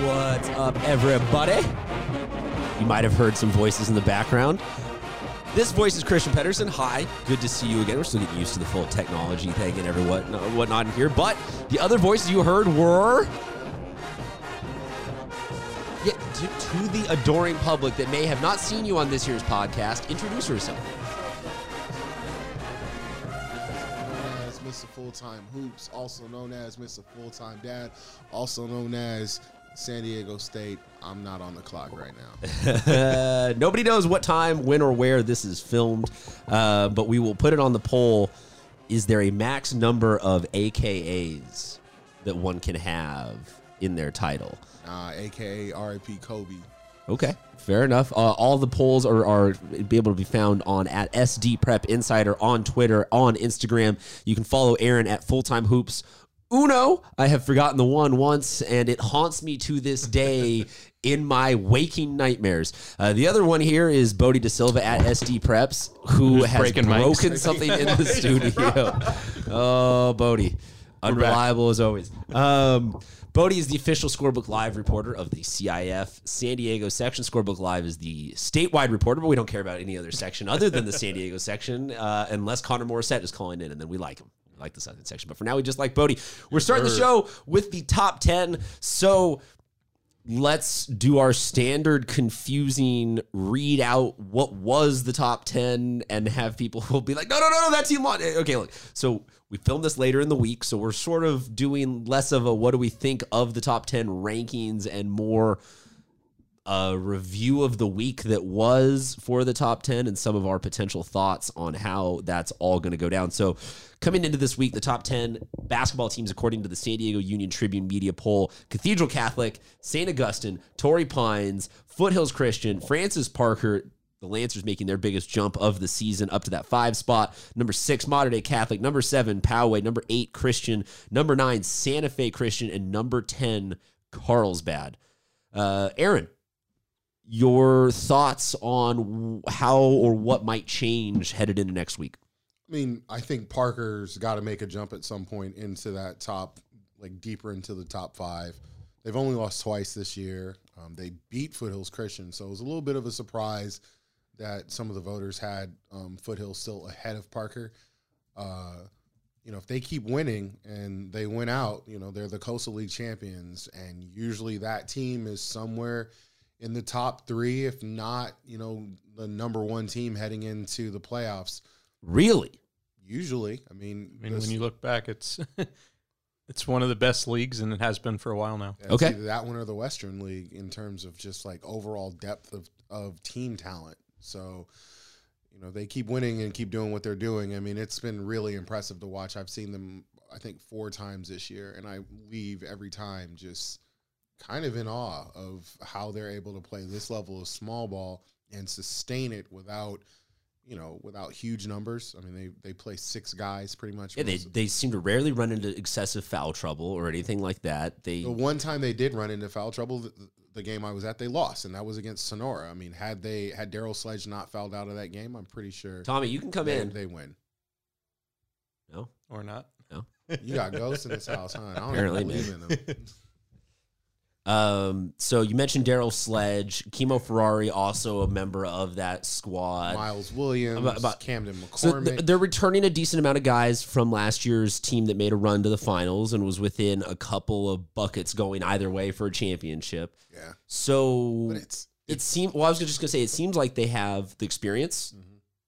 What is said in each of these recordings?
What's up, everybody? You might have heard some voices in the background. This voice is Christian Pedersen. Hi, good to see you again. We're still getting used to the full technology thing and every what, whatnot in here. But the other voices you heard were. Yeah, to, to the adoring public that may have not seen you on this year's podcast, introduce yourself. as Mr. Full Time Hoops, also known as Mr. Full Time Dad, also known as San Diego State. I'm not on the clock right now. Nobody knows what time, when, or where this is filmed, uh, but we will put it on the poll. Is there a max number of AKAs that one can have in their title? Uh, AKA RIP Kobe. Okay, fair enough. Uh, all the polls are, are be able to be found on at SD Prep Insider on Twitter, on Instagram. You can follow Aaron at Full Time Hoops. Uno, I have forgotten the one once, and it haunts me to this day in my waking nightmares. Uh, the other one here is Bodie De Silva at SD Preps, who has breaking mics. broken something in the studio. Oh, Bodie. Unreliable as always. Um, Bodie is the official Scorebook Live reporter of the CIF San Diego section. Scorebook Live is the statewide reporter, but we don't care about any other section other than the San Diego section, uh, unless Connor Morissette is calling in, and then we like him. Like the Southern section. But for now, we just like Bodie. We're starting the show with the top 10. So let's do our standard confusing read out what was the top 10 and have people will be like no no no no that team won eh, okay look so we filmed this later in the week so we're sort of doing less of a what do we think of the top 10 rankings and more a review of the week that was for the top 10 and some of our potential thoughts on how that's all going to go down. So, coming into this week, the top 10 basketball teams, according to the San Diego Union Tribune media poll Cathedral Catholic, St. Augustine, Torrey Pines, Foothills Christian, Francis Parker. The Lancers making their biggest jump of the season up to that five spot. Number six, Mater Dei Catholic. Number seven, Poway. Number eight, Christian. Number nine, Santa Fe Christian. And number 10, Carlsbad. Uh, Aaron, your thoughts on how or what might change headed into next week. I mean, I think Parker's got to make a jump at some point into that top, like deeper into the top five. They've only lost twice this year. Um, they beat Foothills Christian, so it was a little bit of a surprise that some of the voters had um, Foothills still ahead of Parker. Uh, you know, if they keep winning and they win out, you know, they're the Coastal League champions, and usually that team is somewhere in the top three, if not, you know, the number one team heading into the playoffs. Really? Usually, I mean, I mean, this- when you look back, it's it's one of the best leagues, and it has been for a while now. it's Okay. that one or the Western League in terms of just like overall depth of of team talent. So, you know, they keep winning and keep doing what they're doing. I mean, it's been really impressive to watch. I've seen them, I think, four times this year, and I leave every time just kind of in awe of how they're able to play this level of small ball and sustain it without. You know, without huge numbers. I mean, they they play six guys pretty much. Yeah, they, they seem to rarely run into excessive foul trouble or anything like that. They The one time they did run into foul trouble, the, the game I was at, they lost, and that was against Sonora. I mean, had they had Daryl Sledge not fouled out of that game, I'm pretty sure Tommy, you can come they, in. they win. No, Or not? No you got ghosts in this house, huh? I don't Apparently, even believe in them. Um, so you mentioned Daryl Sledge, Chemo Ferrari, also a member of that squad. Miles Williams, About- about- Camden So McCormick. th- they're returning a decent amount of guys from last year's team that made a run to the finals and was within a couple of buckets going either way for a championship. yeah, So it's it seems. Well, I was just gonna say it seems like they have the experience,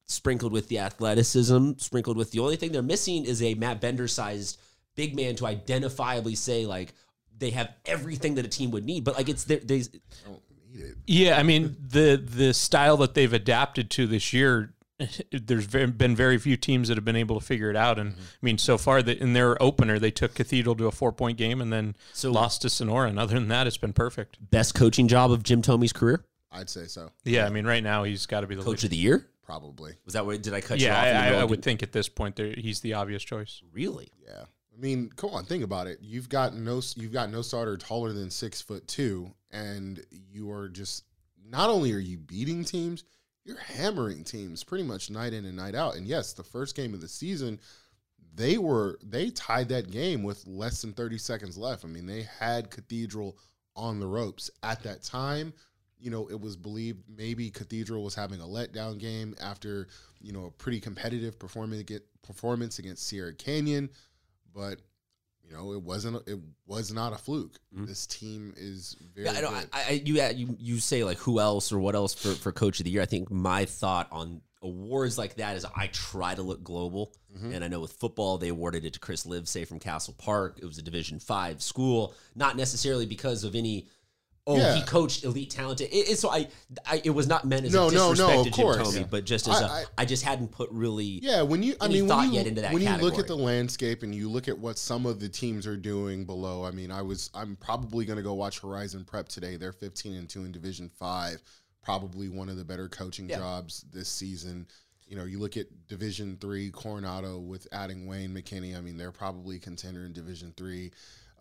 sprinkled with the athleticism, sprinkled with the only thing they're missing is a Matt Bender sized big man to identifiably say like they have everything that a team would need. But like it's there. They I don't need it. Yeah, I mean the the style that they've adapted to this year. There's been very few teams that have been able to figure it out, and mm-hmm. I mean, so far that in their opener they took Cathedral to a four point game and then So- lost to Sonora. And other than that, it's been perfect. best coaching job of Jim Tomey's career. I'd say so, Yeah, I mean, right now he's got to be the Coach leader. of the year. probably. Was that what? Did I cut you Yeah, off? I, I, I would think at this point there, he's the obvious choice. really. Yeah, I mean, come on, think about it. You've got no, you've got no starter taller than six foot two, and you are just not only are you beating teams, you're hammering teams pretty much night in and night out. And yes, the first game of the season, they were they tied that game with less than 30 seconds left. I mean, they had Cathedral on the ropes at that time. You know, it was believed maybe Cathedral was having a letdown game after you know a pretty competitive performance performance against Sierra Canyon, but you know it wasn't it was not a fluke. Mhm. This team is very Yeah, I, know, good. I, I you, you you say like who else or what else for, for coach of the year. I think my thought on awards like that is I try to look global, Mhm. and I know with football they awarded it to Chris Livesay from Castle Park. It was a Division five school, not necessarily because of any. Oh, Yeah. he coached elite talented. It, it- so I, I, it was not meant as No, a no, no, of to Jim. Tomey, Yeah. but just as a, I- I- I just hadn't put really. Yeah, when you, I mean, thought when you, yet into that when you look at the landscape and you look at what some of the teams are doing below, I mean, I was, I'm probably going to go watch Horizon Prep today. They're 15 and two in Division Five, probably one of the better coaching Yeah. jobs this season. You know, you look at Division Three, Coronado with adding Wayne McKinney. I mean, they're probably a contender in Division Three.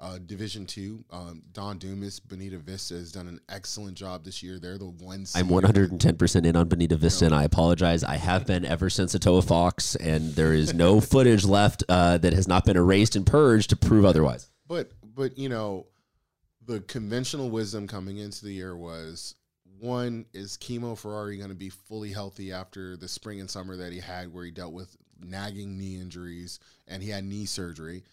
Uh, Division Two, um, Don Dumas, Bonita Vista has done an excellent job this year. They're the one. I'm 110% in on Bonita Vista, and I apologize. I have been ever since Atoa Fox, and there is no footage left uh, that has not been erased and purged to prove otherwise. But but you know, the conventional wisdom coming into the year was one is Chemo Ferrari going to be fully healthy after the spring and summer that he had, where he dealt with nagging knee injuries and he had knee surgery.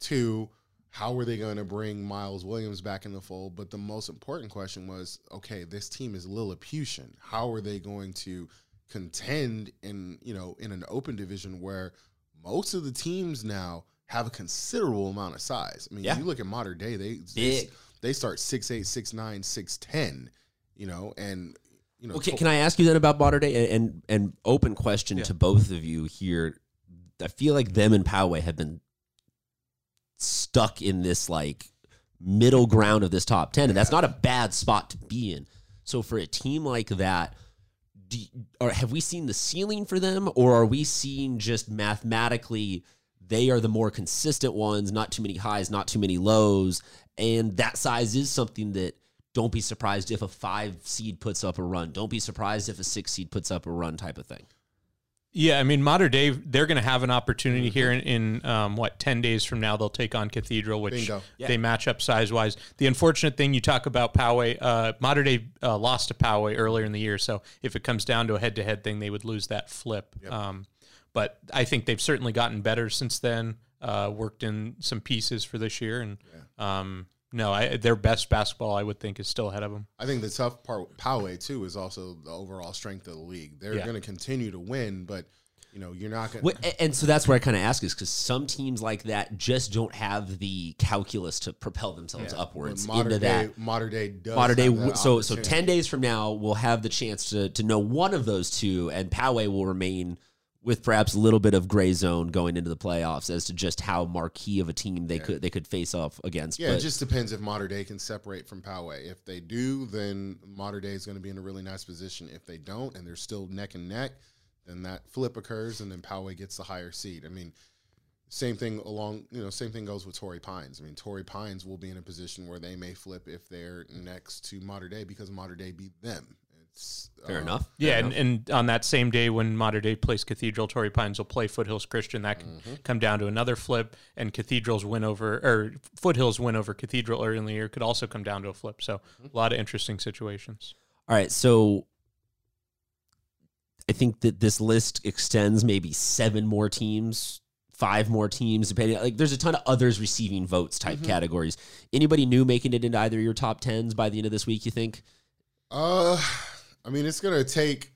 Two, how are they going to bring Miles Williams back in the fold? But the most important question was, okay, this team is Lilliputian. How are they going to contend in you know in an open division where most of the teams now have a considerable amount of size. I mean, Yeah. you look at Mater Dei, they Big. they start six eight, six nine, six ten, you know, and you know, Okay, to- can I ask you then about Mater Dei and and, and open question to both of you here? I feel like them and Poway have been stuck in this like middle ground of this top ten, and that's not a bad spot to be in. So for a team like that, do or have we seen the ceiling for them, or are we seeing just mathematically they are the more consistent ones, not too many highs, not too many lows, and that size is something that don't be surprised if a five seed puts up a run. Don't be surprised if a six seed puts up a run, type of thing. Yeah, I mean, Mater Dei, they're going to have an opportunity here in, in um, what ten days from now. They'll take on Cathedral, which Bingo. Yeah. they match up size wise. The unfortunate thing you talk about Poway, uh, Mater Dei uh, lost to Poway earlier in the year, so if it comes down to a head to head thing, they would lose that flip. Um, but I think they've certainly gotten better since then. Uh, worked in some pieces for this year, and um, no, I, their best basketball I would think is still ahead of them. I think the tough part with Poway too is also the overall strength of the league. They're Yeah. going to continue to win, but you know, you're not going. Wh- a- And so that's where I kind of ask is because some teams like that just don't have the calculus to propel themselves upwards modern into day, that. Mater Dei does Mater Dei, have w- that so so opportunity. ten days from now, we'll have the chance to to know one of those two, and Poway will remain with perhaps a little bit of gray zone going into the playoffs as to just how marquee of a team they could they could face off against. Yeah, But- it just depends if Mater Dei can separate from Poway. If they do, then Mater Dei is going to be in a really nice position. If they don't, and they're still neck and neck, then that flip occurs, and then Poway gets the higher seed. I mean, same thing along. You know, same thing goes with Torrey Pines. I mean, Torrey Pines will be in a position where they may flip if they're next to Mater Dei because Mater Dei beat them. It's fair uh, enough. Yeah, and, and on that same day when Mater Dei plays Cathedral, Torrey Pines will play Foothills Christian. That can come down to another flip, and Cathedral's win over or Foothills win over Cathedral early in the year could also come down to a flip. So a lot of interesting situations. All right, so I think that this list extends maybe seven more teams, five more teams, depending. Like, there's a ton of others receiving votes type categories. Anybody new making it into either of your top tens by the end of this week? You think? Uh, I mean, it's gonna take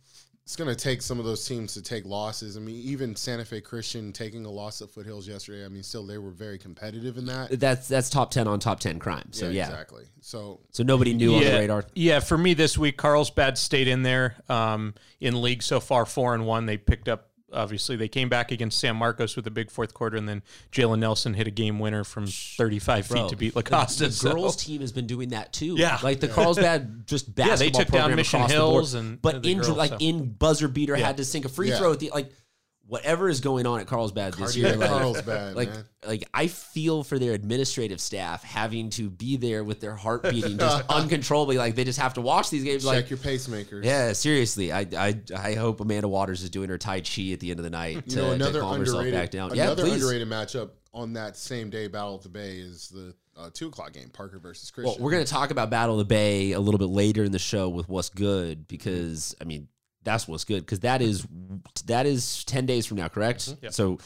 it's gonna take some of those teams to take losses. I mean, even Santa Fe Christian taking a loss at Foothills yesterday. I mean, still they were very competitive in that. That's that's top ten on top ten crime. So yeah, exactly. So so nobody new on the radar. Yeah, for me this week, Carlsbad stayed in there um, in league so far, four and one. They picked up. Obviously, they came back against San Marcos with a big fourth quarter, and then Jalen Nelson hit a game winner from 35 Bro, feet to beat the- La Costa. The, so- girls team has been doing that too. Yeah. like the Carlsbad just Yeah, basketball they took down program Mission across the Hills board. and but the in girls, like so. in buzzer beater Yeah. had to sink a free Yeah. throw at the like whatever is going on at Carlsbad this year. Like, Carlsbad, like, man. like I feel for their administrative staff having to be there with their heart beating just uncontrollably. Like they just have to watch these games. check Like your pacemakers. yeah, seriously. I, I I hope Amanda Waters is doing her tai chi at the end of the night You to, know, to another calm herself underrated, back down. Yeah, another please. underrated matchup on that same day, Battle of the Bay is the uh, two o'clock game, Parker versus Christian. Well, we're going to talk about Battle of the Bay a little bit later in the show with what's good because I mean that's what's good because that is that is ten days from now, correct? Yep. So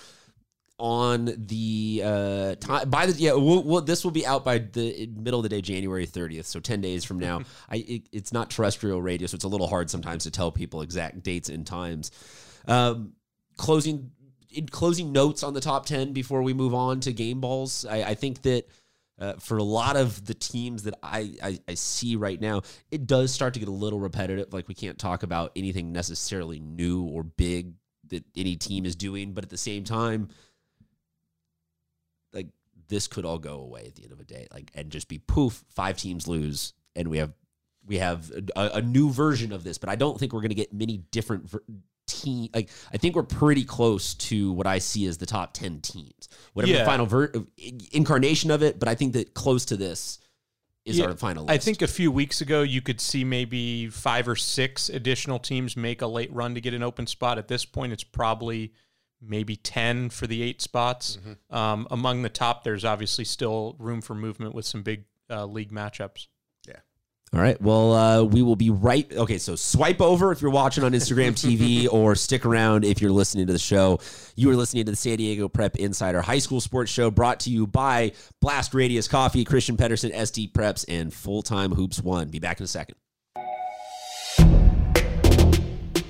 on the uh time by the yeah we'll, we'll, this will be out by the middle of the day january 30th so 10 days from now i it, it's not terrestrial radio so it's a little hard sometimes to tell people exact dates and times um closing in closing notes on the top 10 before we move on to game balls i, I think that uh, for a lot of the teams that I, I I see right now, it does start to get a little repetitive. Like we can't talk about anything necessarily new or big that any team is doing, but at the same time, like this could all go away at the end of the day, like and just be poof, five teams lose, and we have we have a, a new version of this. But I don't think we're going to get many different ver- team. Like I think we're pretty close to what I see as the top ten teams, whatever the final ver- incarnation of it. But I think that close to this is Yeah, our final. I think a few weeks ago you could see maybe five or six additional teams make a late run to get an open spot. At this point, it's probably maybe 10 for the eight spots. Um, among the top, there's obviously still room for movement with some big uh, league matchups. All right. Well, uh, we will be right. Okay, so swipe over if you're watching on Instagram TV, or stick around if you're listening to the show. You are listening to the San Diego Prep Insider High School Sports Show, brought to you by Blast Radius Coffee, Christian Pedersen, SD Preps, and Full Time Hoops One. Be back in a second.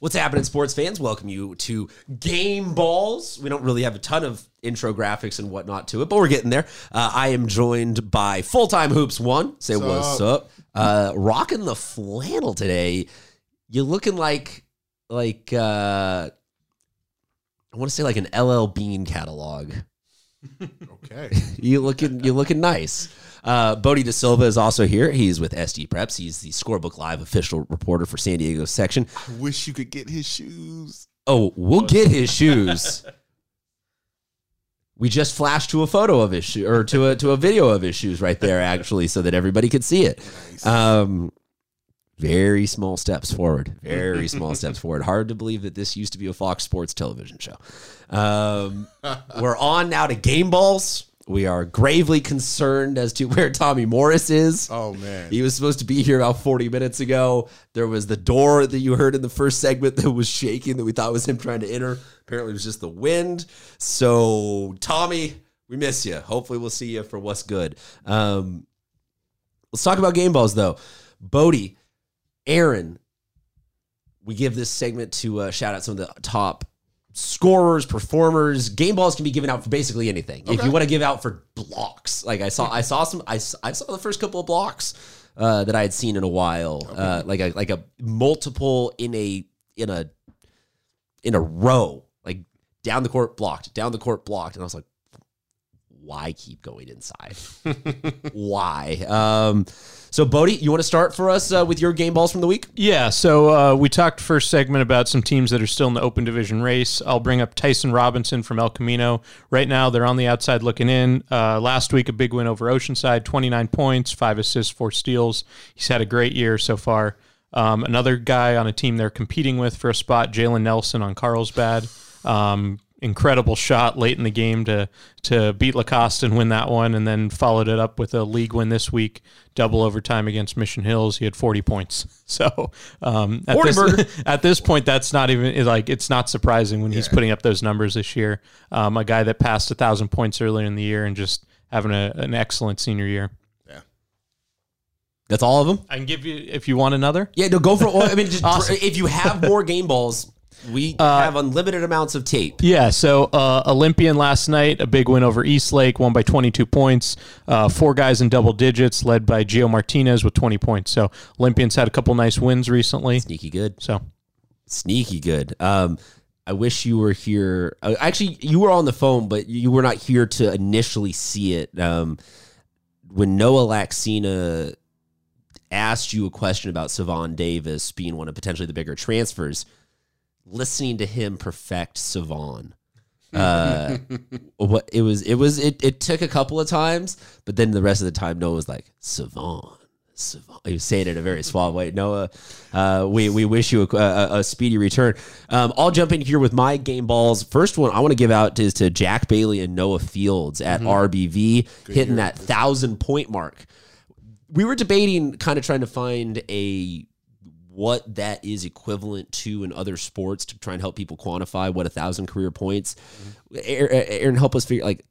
What's happening, sports fans? Welcome you to Game Balls. We don't really have a ton of intro graphics and whatnot to it, but we're getting there. Uh, I am joined by Full Time Hoops One. Say what's, What's up? Uh, rocking the flannel today. You're looking like like uh, I want to say like an LL Bean catalog. okay. You looking you looking nice. Uh, Bodie De Silva is also here. He's with SD Preps. He's the Scorebook Live official reporter for San Diego section. I wish you could get his shoes. Oh, we'll get his shoes. We just flashed to a photo of his shoe or to a to a video of his shoes right there, actually, so that everybody could see it. Um, very small steps forward. Very small steps forward. Hard to believe that this used to be a Fox Sports television show. Um, we're on now to game balls. We are gravely concerned as to where Tommy Morris is. Oh man. He was supposed to be here about 40 minutes ago. There was the door that you heard in the first segment that was shaking that we thought was him trying to enter. Apparently, it was just the wind. So, Tommy, we miss you. Hopefully, we'll see you for what's good. Um, let's talk about game balls, though. Bodie, Aaron, we give this segment to uh, shout out some of the top scorers, performers. Game balls can be given out for basically anything. If you want to give out for blocks, like I saw, I saw some, I saw the first couple of blocks uh, that I had seen in a while, uh, like a like a multiple in a in a in a row, like down the court blocked, down the court blocked, and I was like, why keep going inside? why? Um, so Bodie, you want to start for us uh, with your game balls from the week? Yeah, so uh, we talked first segment about some teams that are still in the open division race. I'll bring up Tyson Robinson from El Camino. Right now, they're on the outside looking in. Uh, last week, a big win over Oceanside, 29 points, five assists, four steals. He's had a great year so far. Um, another guy on a team they're competing with for a spot, Jalen Nelson on Carlsbad. Um, incredible shot late in the game to to beat Lacoste and win that one, and then followed it up with a league win this week, double overtime against Mission Hills. He had 40 points. So um, at, this, at this point, that's not even like it's not surprising when he's putting up those numbers this year. Um, a guy that passed a thousand points earlier in the year and just having a, an excellent senior year. Yeah. That's all of them. I can give you if you want another. Yeah, no, go for. I mean, just, Awesome. if you have more game balls, we have unlimited amounts of tape. Yeah, so uh, Olympian last night, a big win over Eastlake, won by 22 points. Uh, four guys in double digits, led by Gio Martinez with 20 points. So Olympians had a couple nice wins recently. Sneaky good. So Sneaky good. Um, I wish you were here. Uh, actually, you were on the phone, but you were not here to initially see it. Um, when Noah Laxina asked you a question about Savon Davis being one of potentially the bigger transfers, listening to him perfect Savon. Uh, what it was, it was, it, it took a couple of times, but then the rest of the time, Noah was like, Savon, he was saying it in a very suave way. Noah, uh, we we wish you a, a, a speedy return. Um, I'll jump in here with my game balls. First one I want to give out is to Jack Bailey and Noah Fields at RBV, hitting that thousand point mark. We were debating, kind of trying to find a what that is equivalent to in other sports to try and help people quantify what a thousand career points. Aaron, help us figure like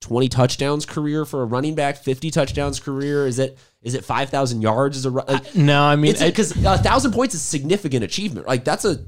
20 touchdowns career for a running back, 50 touchdowns career. Is it is it 5,000 yards as a like, No, I mean, because a thousand points is significant achievement. Like that's a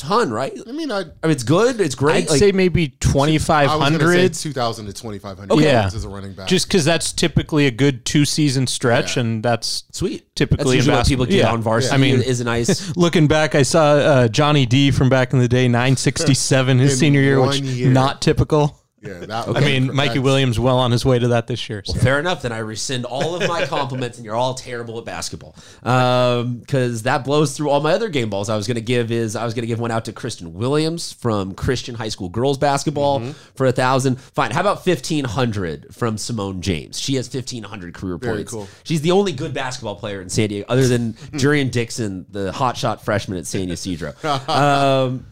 ton, right? I mean, I I mean, it's good. It's great. I'd like, say maybe twenty five I was going to hundred. say 2,000 to 2,500 Okay. yards as a running back. Just because that's typically a good two season stretch, Yeah. and that's sweet. typically that's in usually what people basketball. get Yeah. on varsity. I mean- is a nice. looking back. I saw uh, Johnny D from back in the day, nine sixty seven, his senior year, which year. not typical. Yeah, that, I mean, Mikey that's- Williams well on his way to that this year. so. Fair enough. Then I rescind all of my compliments, and you're all terrible at basketball. Because that blows through all my other game balls. I was going to give is I was going to give one out to Kristen Williams from Christian High School girls basketball Mm-hmm. for a thousand. Fine. How about fifteen hundred from Simone James? She has fifteen hundred career Very points. cool. She's the only good basketball player in San Diego, other than Jurian Dixon, the hotshot freshman at San Ysidro. um,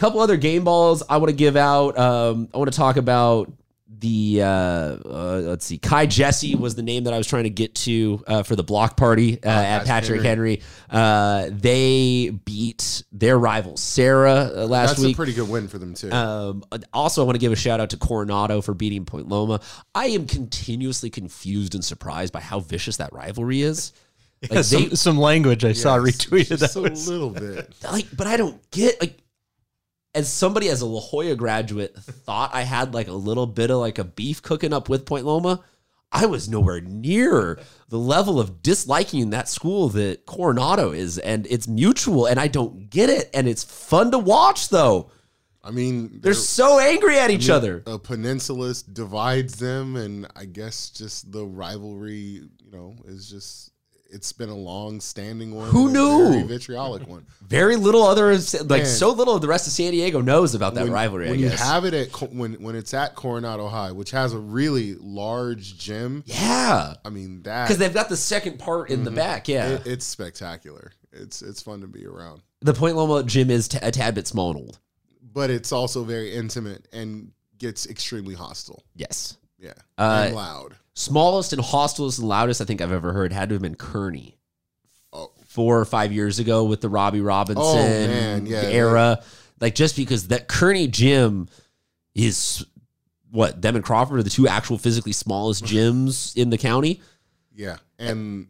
couple other game balls I want to give out. Um, I want to talk about the uh, uh, let's see, Kai Jesse was the name that I was trying to get to uh, for the block party uh, at Patrick Patrick Henry. Uh, they beat their rival Serra uh, last That's week. a pretty good win for them, too. Um, also, I want to give a shout out to Coronado for beating Point Loma. I am continuously confused and surprised by how vicious that rivalry is. Like Yeah, some, they, some language I saw retweeted. just That a little bit. like, but I don't get like. As somebody as a La Jolla graduate thought I had like a little bit of like a beef cooking up with Point Loma, I was nowhere near the level of disliking that school that Coronado is, and it's mutual, and I don't get it, and it's fun to watch though. I mean, They're so angry at each other. a peninsula divides them, and I guess just the rivalry, you know, is just it's been a long-standing one. Who knew? Very vitriolic one. Very little other like Man. so little of the rest of San Diego knows about that when, rivalry. When I you guess. have it at when when it's at Coronado High, which has a really large gym. yeah, I mean that because they've got the second part in the back. Yeah, it- it's spectacular. It's it's fun to be around, the Point Loma gym is t- a tad bit small and old. but it's also very intimate and gets extremely hostile. Yes, Yeah, Uh, and loud. Smallest and hostilest and loudest I think I've ever heard had to have been Kearny oh. four or five years ago with the Robbie Robinson Oh, man, yeah, era. Like just because that Kearny gym is what them and Crawford are the two actual physically smallest gyms in the county. yeah, and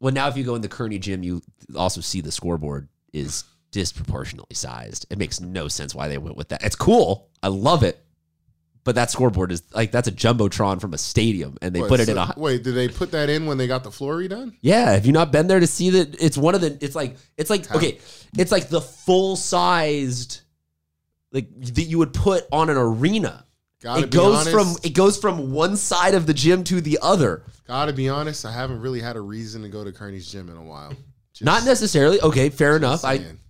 Well, now if you go in the Kearny gym, you also see the scoreboard is disproportionately sized. It makes no sense why they went with that. It's cool. I love it. But that scoreboard is like that's a jumbotron from a stadium, and they what, put it so- in a Wait, did they put that in when they got the floor redone? yeah. Have you not been there to see that? It's one of the. It's like it's like okay. It's like the full sized, like that you would put on an arena. Gotta it be goes honest, from it goes from one side of the gym to the other. Gotta be honest, I haven't really had a reason to go to Kearny's gym in a while. Just Not necessarily. Okay, fair enough. I saying.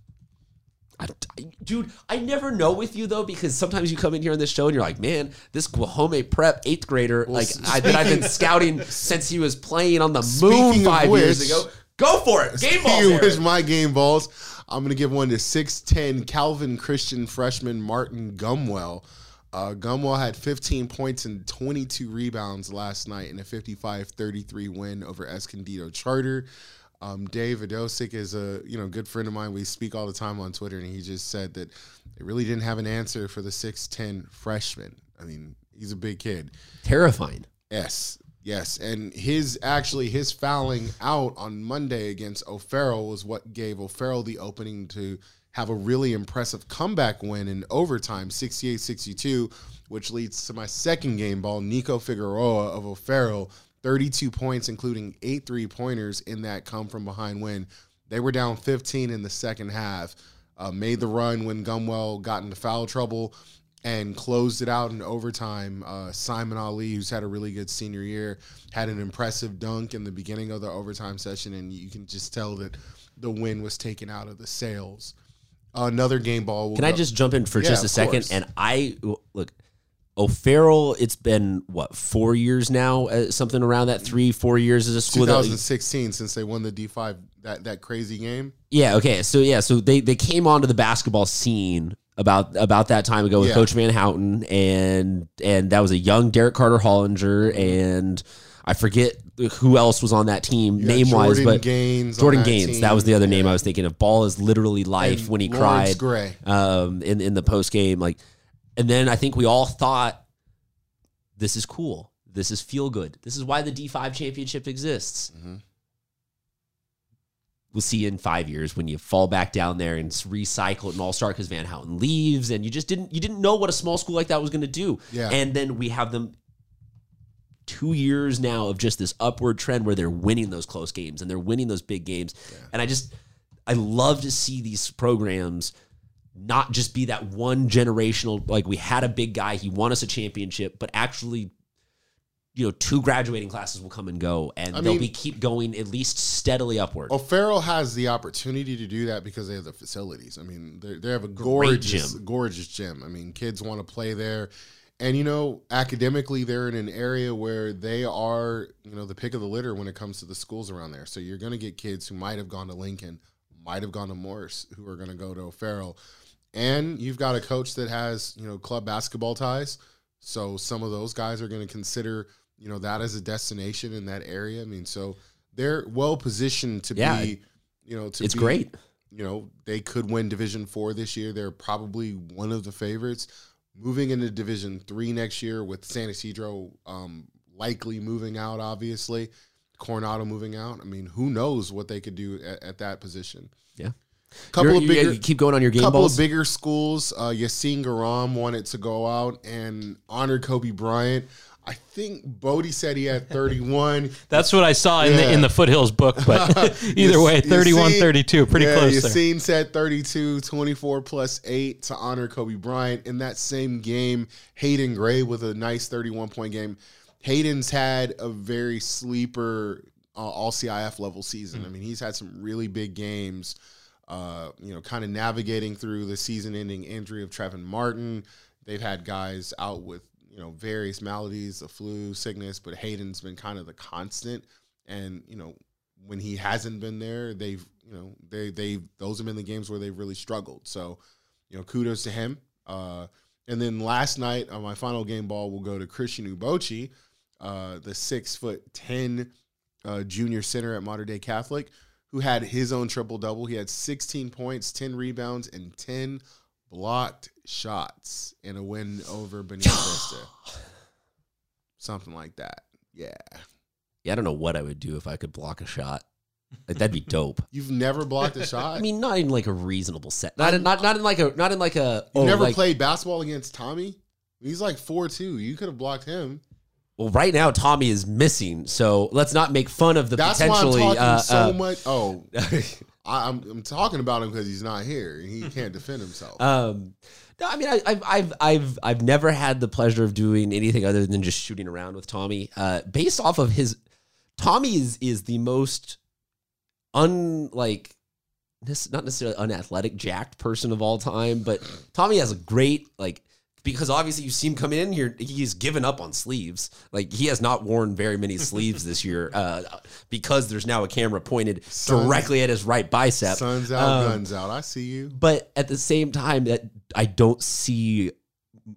I, I- dude, I never know with you though because sometimes you come in here on this show and you're like, man, this Guajome prep eighth grader, like s- I, that I've been scouting since he was playing on the moon Speaking five years ago. Go for it, game ball. Speaking of there. my game balls. I'm gonna give one to 6'10 Calvin Christian freshman Martin Gumwell. Uh, Gumwell had 15 points and 22 rebounds last night in a 55-33 win over Escondido Charter. Um, Dave Adosic is a you know good friend of mine. We speak all the time on Twitter, and he just said that they really didn't have an answer for the 6'10 freshman. I mean, he's a big kid. Terrifying. Yes, yes, and his actually his fouling out on Monday against O'Farrell was what gave O'Farrell the opening to have a really impressive comeback win in overtime, 68-62, which leads to my second game ball, Nico Figueroa of O'Farrell, 32 points, including eight three pointers in that come from behind win. They were down 15 in the second half. Uh, made the run when Gumwell got into foul trouble and closed it out in overtime. Uh, Simon Ali, who's had a really good senior year, had an impressive dunk in the beginning of the overtime session, and you can just tell that the win was taken out of the sails. another game ball. will Can I just jump in for Yeah, just a second? course. And I look, O'Farrell, it's been what four years now, uh, something around that three, four years as a school. That, 2016 since they won the D5 that that crazy game. yeah, okay, so yeah, so they they came onto the basketball scene about about that time ago with Yeah. Coach Van Houten, and and that was a young Derek Carter Hollinger, and I forget who else was on that team got name wise, Jordan but Gaines Jordan that Gaines, that was the other name Yeah. I was thinking of. Ball is literally life And when he Lawrence cried Gray. um, in in the post game. Like, and then I think we all thought this is cool. This is feel good. This is why the D five championship exists. Mhm. We'll see in five years when you fall back down there and recycle it and all start because Van Houten leaves and you just didn't you didn't know what a small school like that was going to do. Yeah. And then we have them two years now of just this upward trend where they're winning those close games and they're winning those big games. And I just I love to see these programs not just be that one generational like we had a big guy he won us a championship but actually you know two graduating classes will come and go and I they'll mean- be keep going at least steadily upward oh, O'Farrell has the opportunity to do that because they have the facilities. I mean, they they have a gorgeous, gym. gorgeous gym. I mean, kids want to play there, and you know, academically, they're in an area where they are, you know, the pick of the litter when it comes to the schools around there. So you're going to get kids who might have gone to Lincoln, might have gone to morse who are going to go to O'Farrell, and you've got a coach that has, you know, club basketball ties. So some of those guys are going to consider, you know, that as a destination in that area. I mean, so they're well positioned to Yeah. be, you know, to it's be- great You know, they could win Division Four this year. They're probably one of the favorites. Moving into Division Three next year with San Ysidro um, likely moving out, obviously. Coronado moving out. I mean, who knows what they could do at, at that position? Yeah. Couple You're- of bigger, you keep going on your game couple balls of bigger schools. Uh, Yassine Garam wanted to go out and honor Kobe Bryant. I think Bodie said he had 31. That's what I saw in the in the Foothills book. But either way, You 31 see- 32, pretty yeah, close there. Yassine said 32, 24 plus 8 to honor Kobe Bryant. In that same game, Hayden Gray with a nice 31 point game. Hayden's had a very sleeper uh, all CIF level season. I mean, he's had some really big games. Uh, you know, kind of navigating through the season-ending injury of Trevin Martin. They've had guys out with you know various maladies, the flu, sickness, but Hayden's been kind of the constant. And you know, when he hasn't been there, they've you know they they those have been the games where they've really struggled. So, you know, kudos to him. Uh, and then last night on my final game ball will go to Christian Ubochi, uh, the six foot ten uh, junior center at Mater Dei Catholic, who had his own triple double. He had 16 points, 10 rebounds, and 10 blocked shots in a win over Bonita Vista. Something like that. Yeah. yeah i don't know what i would do if i could block a shot like that'd be dope You've never blocked a shot? i mean not in like a reasonable set not in, not not in like a not in like a you oh, never like- played basketball against Tommy? He's like four two. You could have blocked him. Well right now tommy is missing so let's not make fun of the That's why I'm potentially talking uh, so uh, much. Oh, I, I'm, I'm talking about him because he's not here. He can't defend himself. Um, no, I mean, I, I've, I've, I've, I've never had the pleasure of doing anything other than just shooting around with Tommy. Uh, based off of his, Tommy is is the most unlike, this not necessarily unathletic, jacked person of all time, but Tommy has a great like. Because obviously you see him coming in here, he's given up on sleeves. Like he has not worn very many sleeves this year, uh, because there's now a camera pointed Sons- directly at his right bicep. Suns out, Um, guns out. I see you. but at the same time that i don't see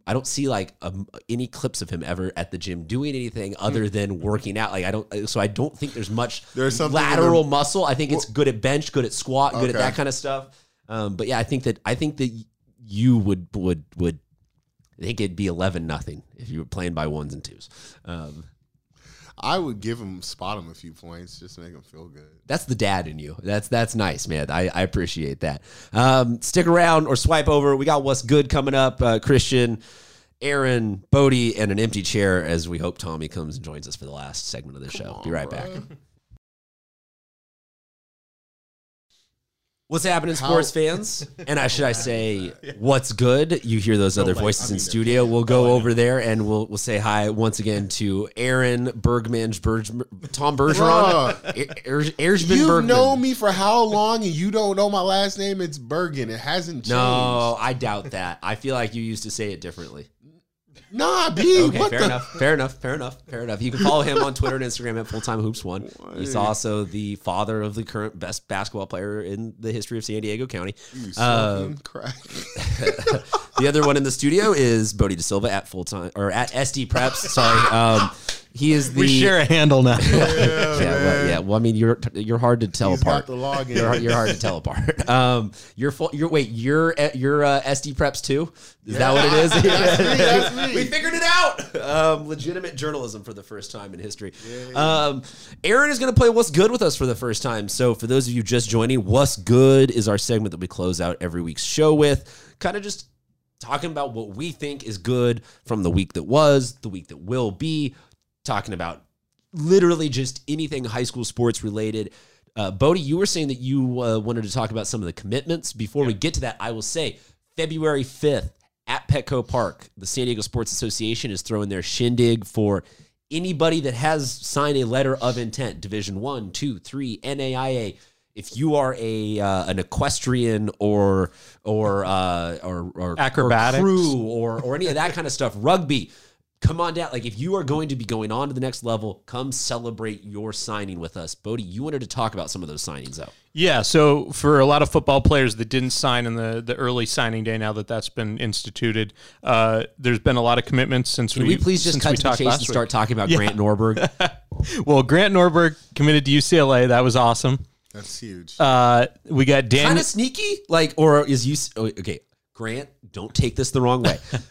i don't see like um, any clips of him ever at the gym doing anything other than working out like i don't so i don't think there's much There's lateral muscle i think it's good at bench good at squat good at that kind of stuff um, but yeah i think that i think that you would would would I think it'd be eleven nothing if you were playing by ones and twos. Um, I would give him, spot him a few points just to make him feel good. That's the dad in you. That's that's nice, man. I, I appreciate that. Um, stick around or swipe over. We got what's good coming up. Uh, Christian, Aaron, Bodie, and an empty chair as we hope Tommy comes and joins us for the last segment of the show. Be right back. What's happening, How- sports fans? And I should I say, what's good? You hear those other like, voices I in mean, studio. We'll go over there and we'll we'll say hi once again to Aaron Bergman, Berg, Tom Bergeron, Er- Er- Erzman You've Bergman. known me for how long and you don't know my last name? It's Bergen. It hasn't changed. No, I doubt that. I feel like you used to say it differently. Nah, B. Okay, fair the? enough. Fair enough. Fair enough. Fair enough. You can follow him on Twitter and Instagram at Full Time hoops one. He's also the father of the current best basketball player in the history of San Diego County. You Uh, the other one in the studio is Bodie De Silva at full time or at SD Preps. Sorry, um, he is the we share a handle now. Yeah, yeah, well, yeah. Well, I mean, you're you're hard to tell He's apart. got the login. You're, you're hard to tell apart. Um, you're full. You're wait. You're you're uh, SD Preps too. Is that what it is? That's me, that's me. we figured it out. Um, legitimate journalism for the first time in history. Um, Aaron is going to play What's Good with us for the first time. So for those of you just joining, What's Good is our segment that we close out every week's show with. Kind of just talking about what we think is good from the week that was, the week that will be, talking about literally just anything high school sports related. Uh, Bodie, you were saying that you uh, wanted to talk about some of the commitments. Before we get to that, I will say February 5th at Petco Park, the San Diego Sports Association is throwing their shindig for anybody that has signed a letter of intent, Division One, Two, Three, NAIA. If you are a uh, an equestrian or or uh, or, or Acrobatics. or crew or or any of that kind of stuff, rugby, come on down. Like if you are going to be going on to the next level, come celebrate your signing with us. Bodie, you wanted to talk about some of those signings though. Yeah, so for a lot of football players that didn't sign in the, the early signing day, now that that's been instituted, uh, there's been a lot of commitments since Can we we please just since cut we to the chase last and week. start talking about Grant Norberg? Well, Grant Norberg committed to UCLA. That was awesome. That's huge. Uh, we got Dan. kind of sneaky, like, or is you oh, okay? Grant, don't take this the wrong way.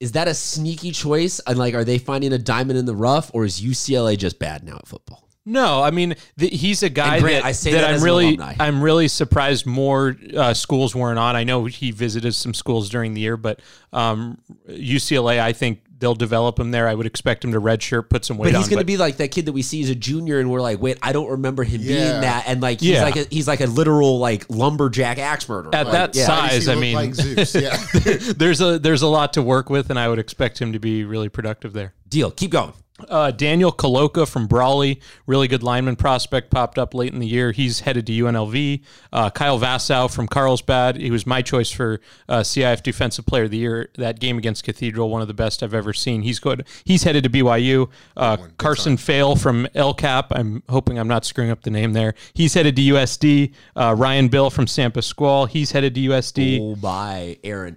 is that a sneaky choice? And like, are they finding a diamond in the rough, or is UCLA just bad now at football? No, I mean th- he's a guy Grant, that, I say that I'm really. I'm really surprised more uh, schools weren't on. I know he visited some schools during the year, but um, UCLA, I think they'll develop him there. I would expect him to redshirt, put some weight But he's going to be like that kid that we see as a junior, and we're like, wait, I don't remember him being that, and like he's Yeah. like a, he's like a literal like lumberjack axe murderer. At Like, that yeah. Why does he size, I mean- like Zeus. Yeah. there's a there's a lot to work with, and I would expect him to be really productive there. deal. Keep going. Uh, Daniel Koloka from Brawley, really good lineman prospect, popped up late in the year. He's headed to UNLV. Uh, Kyle Vassow from Carlsbad. He was my choice for uh, CIF Defensive Player of the Year. That game against Cathedral, one of the best I've ever seen. He's good. He's headed to BYU. Uh, Carson Fail from El Cap. I'm hoping I'm not screwing up the name there. He's headed to USD. Uh, Ryan Bill from San Pasqual. He's headed to USD. Oh my, Aaron.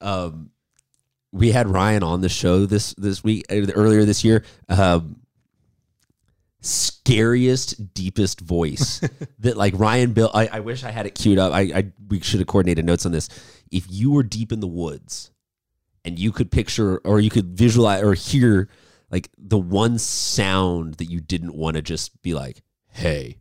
Um, we had Ryan on the show this this week uh, earlier this year. Um, scariest, deepest voice that like Ryan Bill. I, I wish I had it queued up. I, I we should have coordinated notes on this. If you were deep in the woods and you could picture or you could visualize or hear like the one sound that you didn't want to just be like, hey.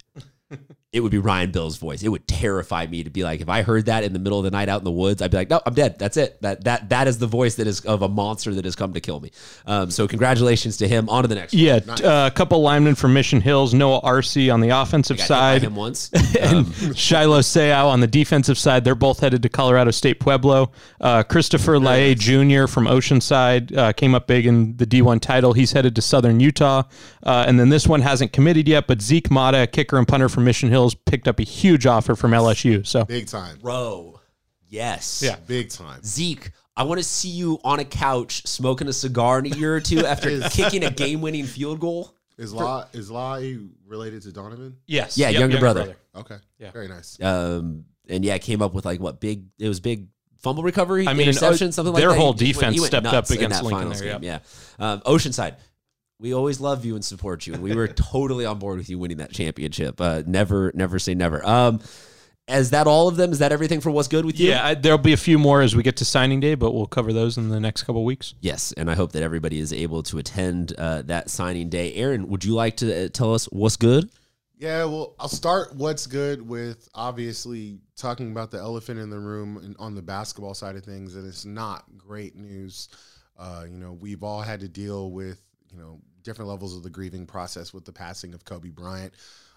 It would be Ryan Bill's voice. It would terrify me to be like, if I heard that in the middle of the night out in the woods, I'd be like, no, I'm dead. That's it. That that that is the voice that is of a monster that has come to kill me. Um, so congratulations to him. On to the next. one. Yeah, uh, a couple linemen from Mission Hills. Noah Arcee on the offensive Got hit by side. him once. and Shiloh Seau on the defensive side. They're both headed to Colorado State Pueblo. Uh, Christopher Lae Jr. from Oceanside uh, came up big in the D1 title. He's headed to Southern Utah. Uh, and then this one hasn't committed yet, but Zeke Mata, kicker and punter from Mission Hills, picked up a huge offer from LSU. So Big time. Bro, yes. Yeah. Big time. Zeke, I want to see you on a couch smoking a cigar in a year or two after kicking a game-winning field goal. Is La is La related to Donovan? yes, Yeah, younger brother. Okay. Yeah. Very nice. Um, and yeah, came up with like what big? It was big fumble recovery, I mean, interception, uh, something like their that. He whole defense went stepped up against that Lincoln finals there, game, Yeah, um, Oceanside. We always love you and support you, and we were totally on board with you winning that championship. Uh, never, never say never. Um, is that all of them? Is that everything for what's good with you? Yeah, I, there'll be a few more as we get to signing day, but we'll cover those in the next couple weeks. Yes, and I hope that everybody is able to attend uh, that signing day. Aaron, would you like to uh, tell us what's good? Yeah, well, I'll start what's good with obviously talking about the elephant in the room and on the basketball side of things, and it's not great news. Uh, you know, we've all had to deal with, you know, different levels of the grieving process with the passing of Kobe Bryant.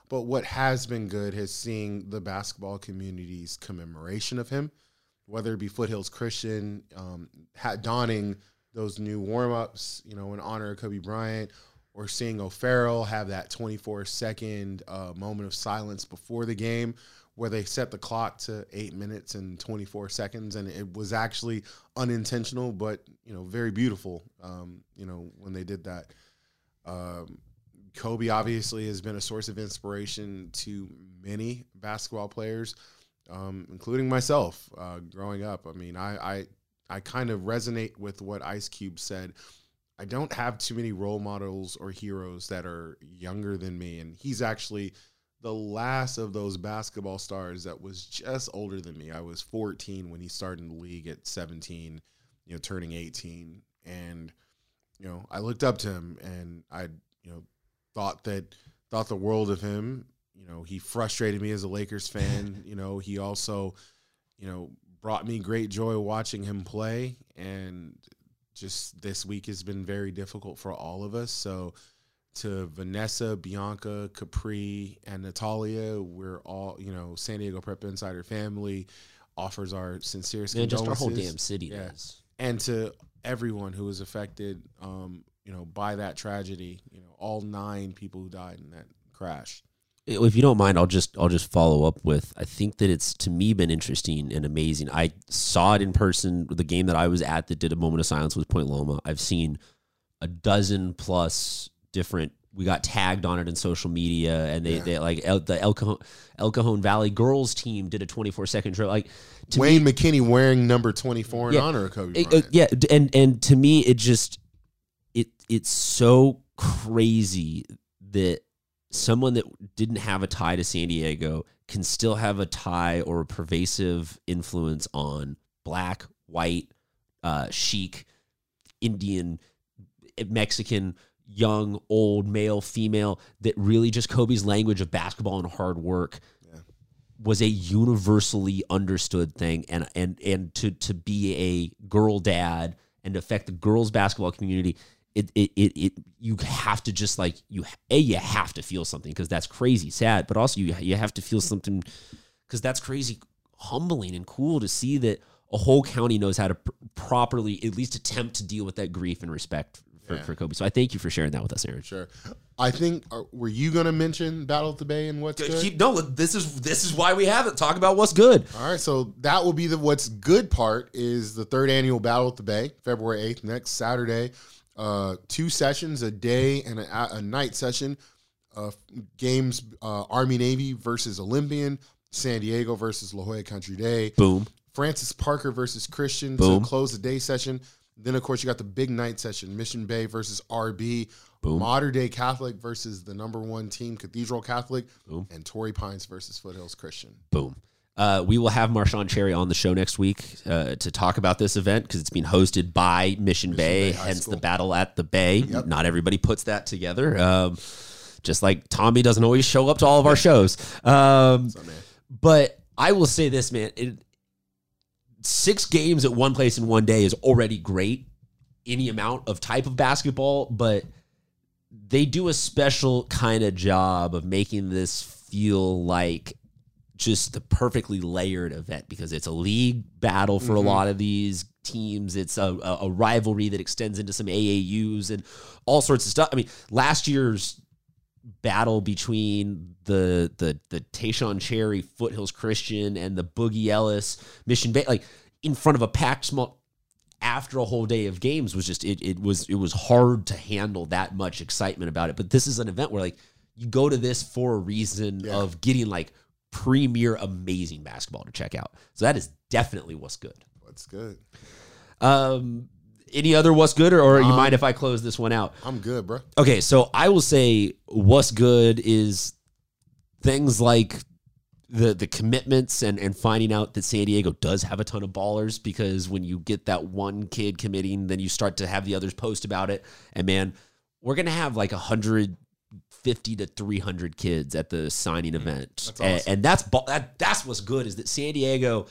But what has been good is seeing the basketball community's commemoration of him, whether it be Foothills Christian, um, donning those new warm ups, you know, in honor of Kobe Bryant, or seeing O'Farrell have that 24 second uh, moment of silence before the game where they set the clock to eight minutes and 24 seconds and it was actually unintentional but you know very beautiful um, you know when they did that um, kobe obviously has been a source of inspiration to many basketball players um, including myself uh, growing up i mean I, I i kind of resonate with what ice cube said I don't have too many role models or heroes that are younger than me. And he's actually the last of those basketball stars that was just older than me. I was 14 when he started in the league at 17, you know, turning 18. And, you know, I looked up to him and I, you know, thought that, thought the world of him. You know, he frustrated me as a Lakers fan. you know, he also, you know, brought me great joy watching him play. And just this week has been very difficult for all of us. So, to Vanessa, Bianka, Capri, and Natalia, we're all, you know, San Diego Prep Insider family offers our sincerest Man, just our whole damn city Yeah. does. and to everyone who was affected, um, you know, by that tragedy. You know, all nine people who died in that crash. If you don't mind, I'll just I'll just follow up with. I think that it's to me been interesting and amazing. I saw it in person. The game that I was at that did a moment of silence was Point Loma. I've seen a dozen plus different. We got tagged on it in social media, and they, Yeah. they like El, the El Cajon, El Cajon Valley girls team did a 24 second drill. Like to me, Wayne McKinney wearing number 24 in Yeah. honor of Kobe it- uh, yeah, and and to me, it just it it's so crazy that someone that didn't have a tie to San Diego can still have a tie or a pervasive influence on black, white, uh, Sikh, Indian, Mexican, young, old, male, female. That really just Kobe's language of basketball and hard work Yeah. was a universally understood thing, and and and to to be a girl dad and affect the girls basketball community. It, it, it, it you have to just like you a you have to feel something because that's crazy sad but also you you have to feel something because that's crazy humbling and cool to see that a whole county knows how to pr- properly at least attempt to deal with that grief and respect for, Yeah. for Kobe. So I thank you for sharing that with us, Aaron. Sure. I think, uh, were you going to mention Battle of the Bay and what's good? Keep no. This is this is why we have it. Talk about what's good. All right, so that will be the what's good part is the third annual Battle at the Bay, February eighth, next Saturday. Uh, two sessions, a day and a, a night session. Uh, games: uh, Army Navy versus Olympian, San Diego versus La Jolla Country Day, Boom. Francis Parker versus Christian Boom. to close the day session. Then, of course, you got the big night session: Mission Bay versus RB, Boom. Mater Dei Catholic versus the number one team, Cathedral Catholic, Boom. and Torrey Pines versus Foothills Christian. Boom. Uh, we will have Marshawn Cherry on the show next week uh, to talk about this event because it's being hosted by Mission, Bay, Bay hence School. the battle at the Bay. Yep. Not everybody puts that together. Um, just like Tommy doesn't always show up to all of our shows. Um, So, but I will say this, man. It, six games at one place in one day is already great. Any amount of type of basketball, but they do a special kind of job of making this feel like just the perfectly layered event because it's a league battle for Mhm. a lot of these teams. It's a, a rivalry that extends into some AAUs and all sorts of stuff. I mean, last year's battle between the the the Tayshawn Cherry Foothills Christian and the Boogie Ellis Mission Bay, like in front of a packed small after a whole day of games was just it it was it was hard to handle that much excitement about it. But this is an event where like you go to this for a reason Yeah. of getting like premier amazing basketball to check out. So that is definitely what's good. What's good? Um any other what's good or, or you Um, mind if I close this one out? I'm good, bro. Okay, so I will say what's good is things like the the commitments and and finding out that San Diego does have a ton of ballers because when you get that one kid committing, then you start to have the others post about it. And man, we're gonna have like a hundred fifty to three hundred kids at the signing event, That's and, awesome. and that's ba- that that's what's good is that San Diego,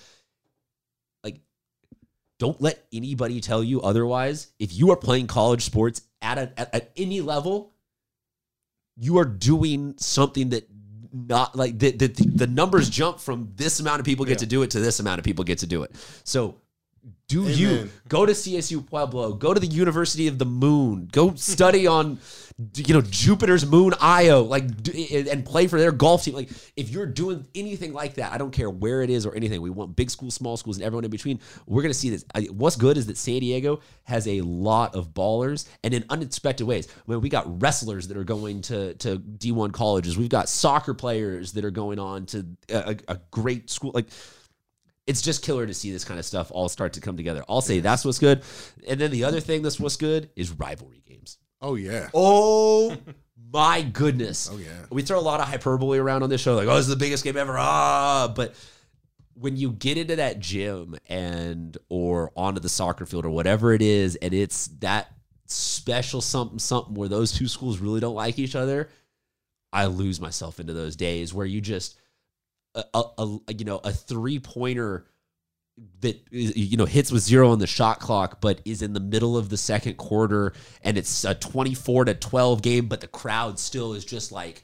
don't let anybody tell you otherwise. If you are playing college sports at a, at, at any level, you are doing something that not like the, the, the numbers jump from this amount of people get Yeah. to do it to this amount of people get to do it. So Do you go to CSU Pueblo? Go to the University of the Moon. Go study on, you know, Jupiter's moon Io, like, and play for their golf team. Like, if you're doing anything like that, I don't care where it is or anything. We want big schools, small schools, and everyone in between. We're gonna see this. What's good is that San Diego has a lot of ballers, and in unexpected ways. I mean, we got wrestlers that are going to to D1 colleges. We've got soccer players that are going on to a a great school. Like it's just killer to see this kind of stuff all start to come together. I'll say that's what's good. And then the other thing that's what's good is rivalry games. Oh yeah. Oh my goodness. Oh, yeah. We throw a lot of hyperbole around on this show, like, oh, this is the biggest game ever. Ah, but when you get into that gym and or onto the soccer field or whatever it is, and it's that special something something where those two schools really don't like each other, I lose myself into those days where you just a, a, a you know a three pointer that you know hits with zero on the shot clock but is in the middle of the second quarter and it's a 24 to 12 game but the crowd still is just like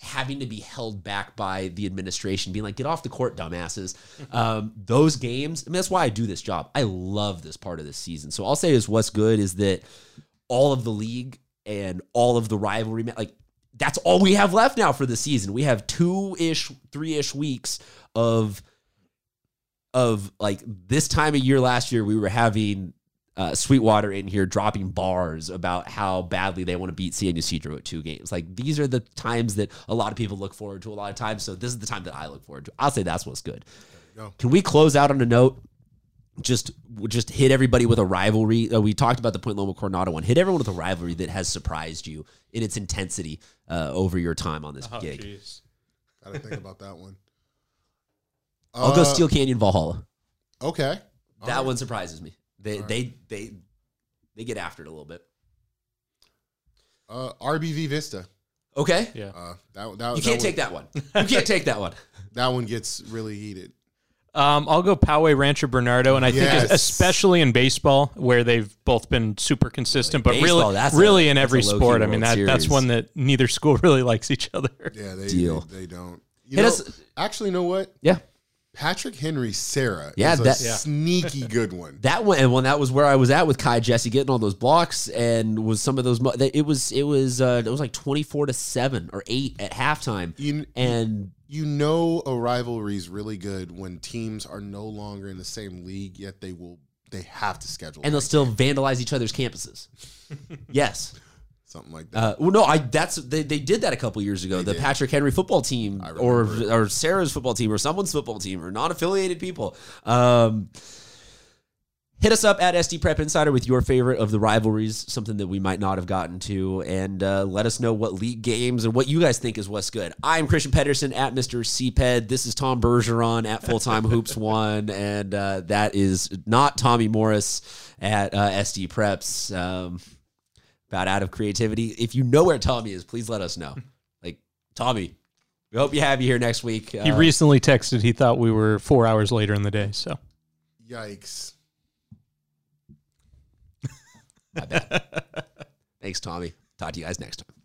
having to be held back by the administration being like get off the court dumbasses. Um, those games I mean that's why I do this job. I love this part of the season. So I'll say is what's good is that all of the league and all of the rivalry like that's all we have left now for the season we have two-ish three-ish weeks of of like this time of year last year, we were having uh, Sweetwater in here dropping bars about how badly they want to beat San Ysidro at two games. Like these are the times that a lot of people look forward to a lot of times. So this is the time that I look forward to. I'll say that's what's good. go. Can we close out on a note? Just just hit everybody with a rivalry. Uh, we talked about the Point Loma Coronado one. Hit everyone with a rivalry that has surprised you in its intensity uh, over your time on this Oh, gig. jeez. Gotta think about that one. I'll go Uh, Steel Canyon Valhalla. Okay. That one surprises me. They they they they get after it a little bit. Uh, RBV Vista. Okay. Yeah. Uh, that that You that can't one, take that one. You can't take that one. That one gets really heated. Um, I'll go Poway Rancho Bernardo, and I Yes. think especially in baseball where they've both been super consistent, but Baseball, really, that's a- really in every low-key sport. I mean, that that's one that neither school really likes each other. Yeah, they Deal. They, they don't. You know, us- actually, you know what? Yeah. Patrick Henry Serra Yeah, is a that- Yeah. sneaky good one. That one and when that was where I was at with Kai Jesse getting all those blocks and was some of those it was it was uh it was like 24 to 7 or 8 at halftime. You, And you know a rivalry is really good when teams are no longer in the same league, yet they will they have to schedule and they'll that still game. vandalize each other's campuses. yes. Something like that. Uh, well, no, I that's they, they did that a couple years ago. the did. Patrick Henry football team, or or Serra's football team, or someone's football team, or non-affiliated people. Um, hit us up at SD Prep Insider with your favorite of the rivalries, something that we might not have gotten to, and uh, let us know what league games and what you guys think is what's good. I'm Christian Pedersen at Mr. CPED. This is Tom Bergeron at Full Time Hoops One, and uh, that is not Tommy Morris at uh, SD Preps. Um, about out of creativity. If you know where Tommy is, please let us know. Like Tommy, we hope you have you here next week. He Uh, recently texted he thought we were four hours later in the day. So Yikes. thanks, Tommy. Talk to you guys next time.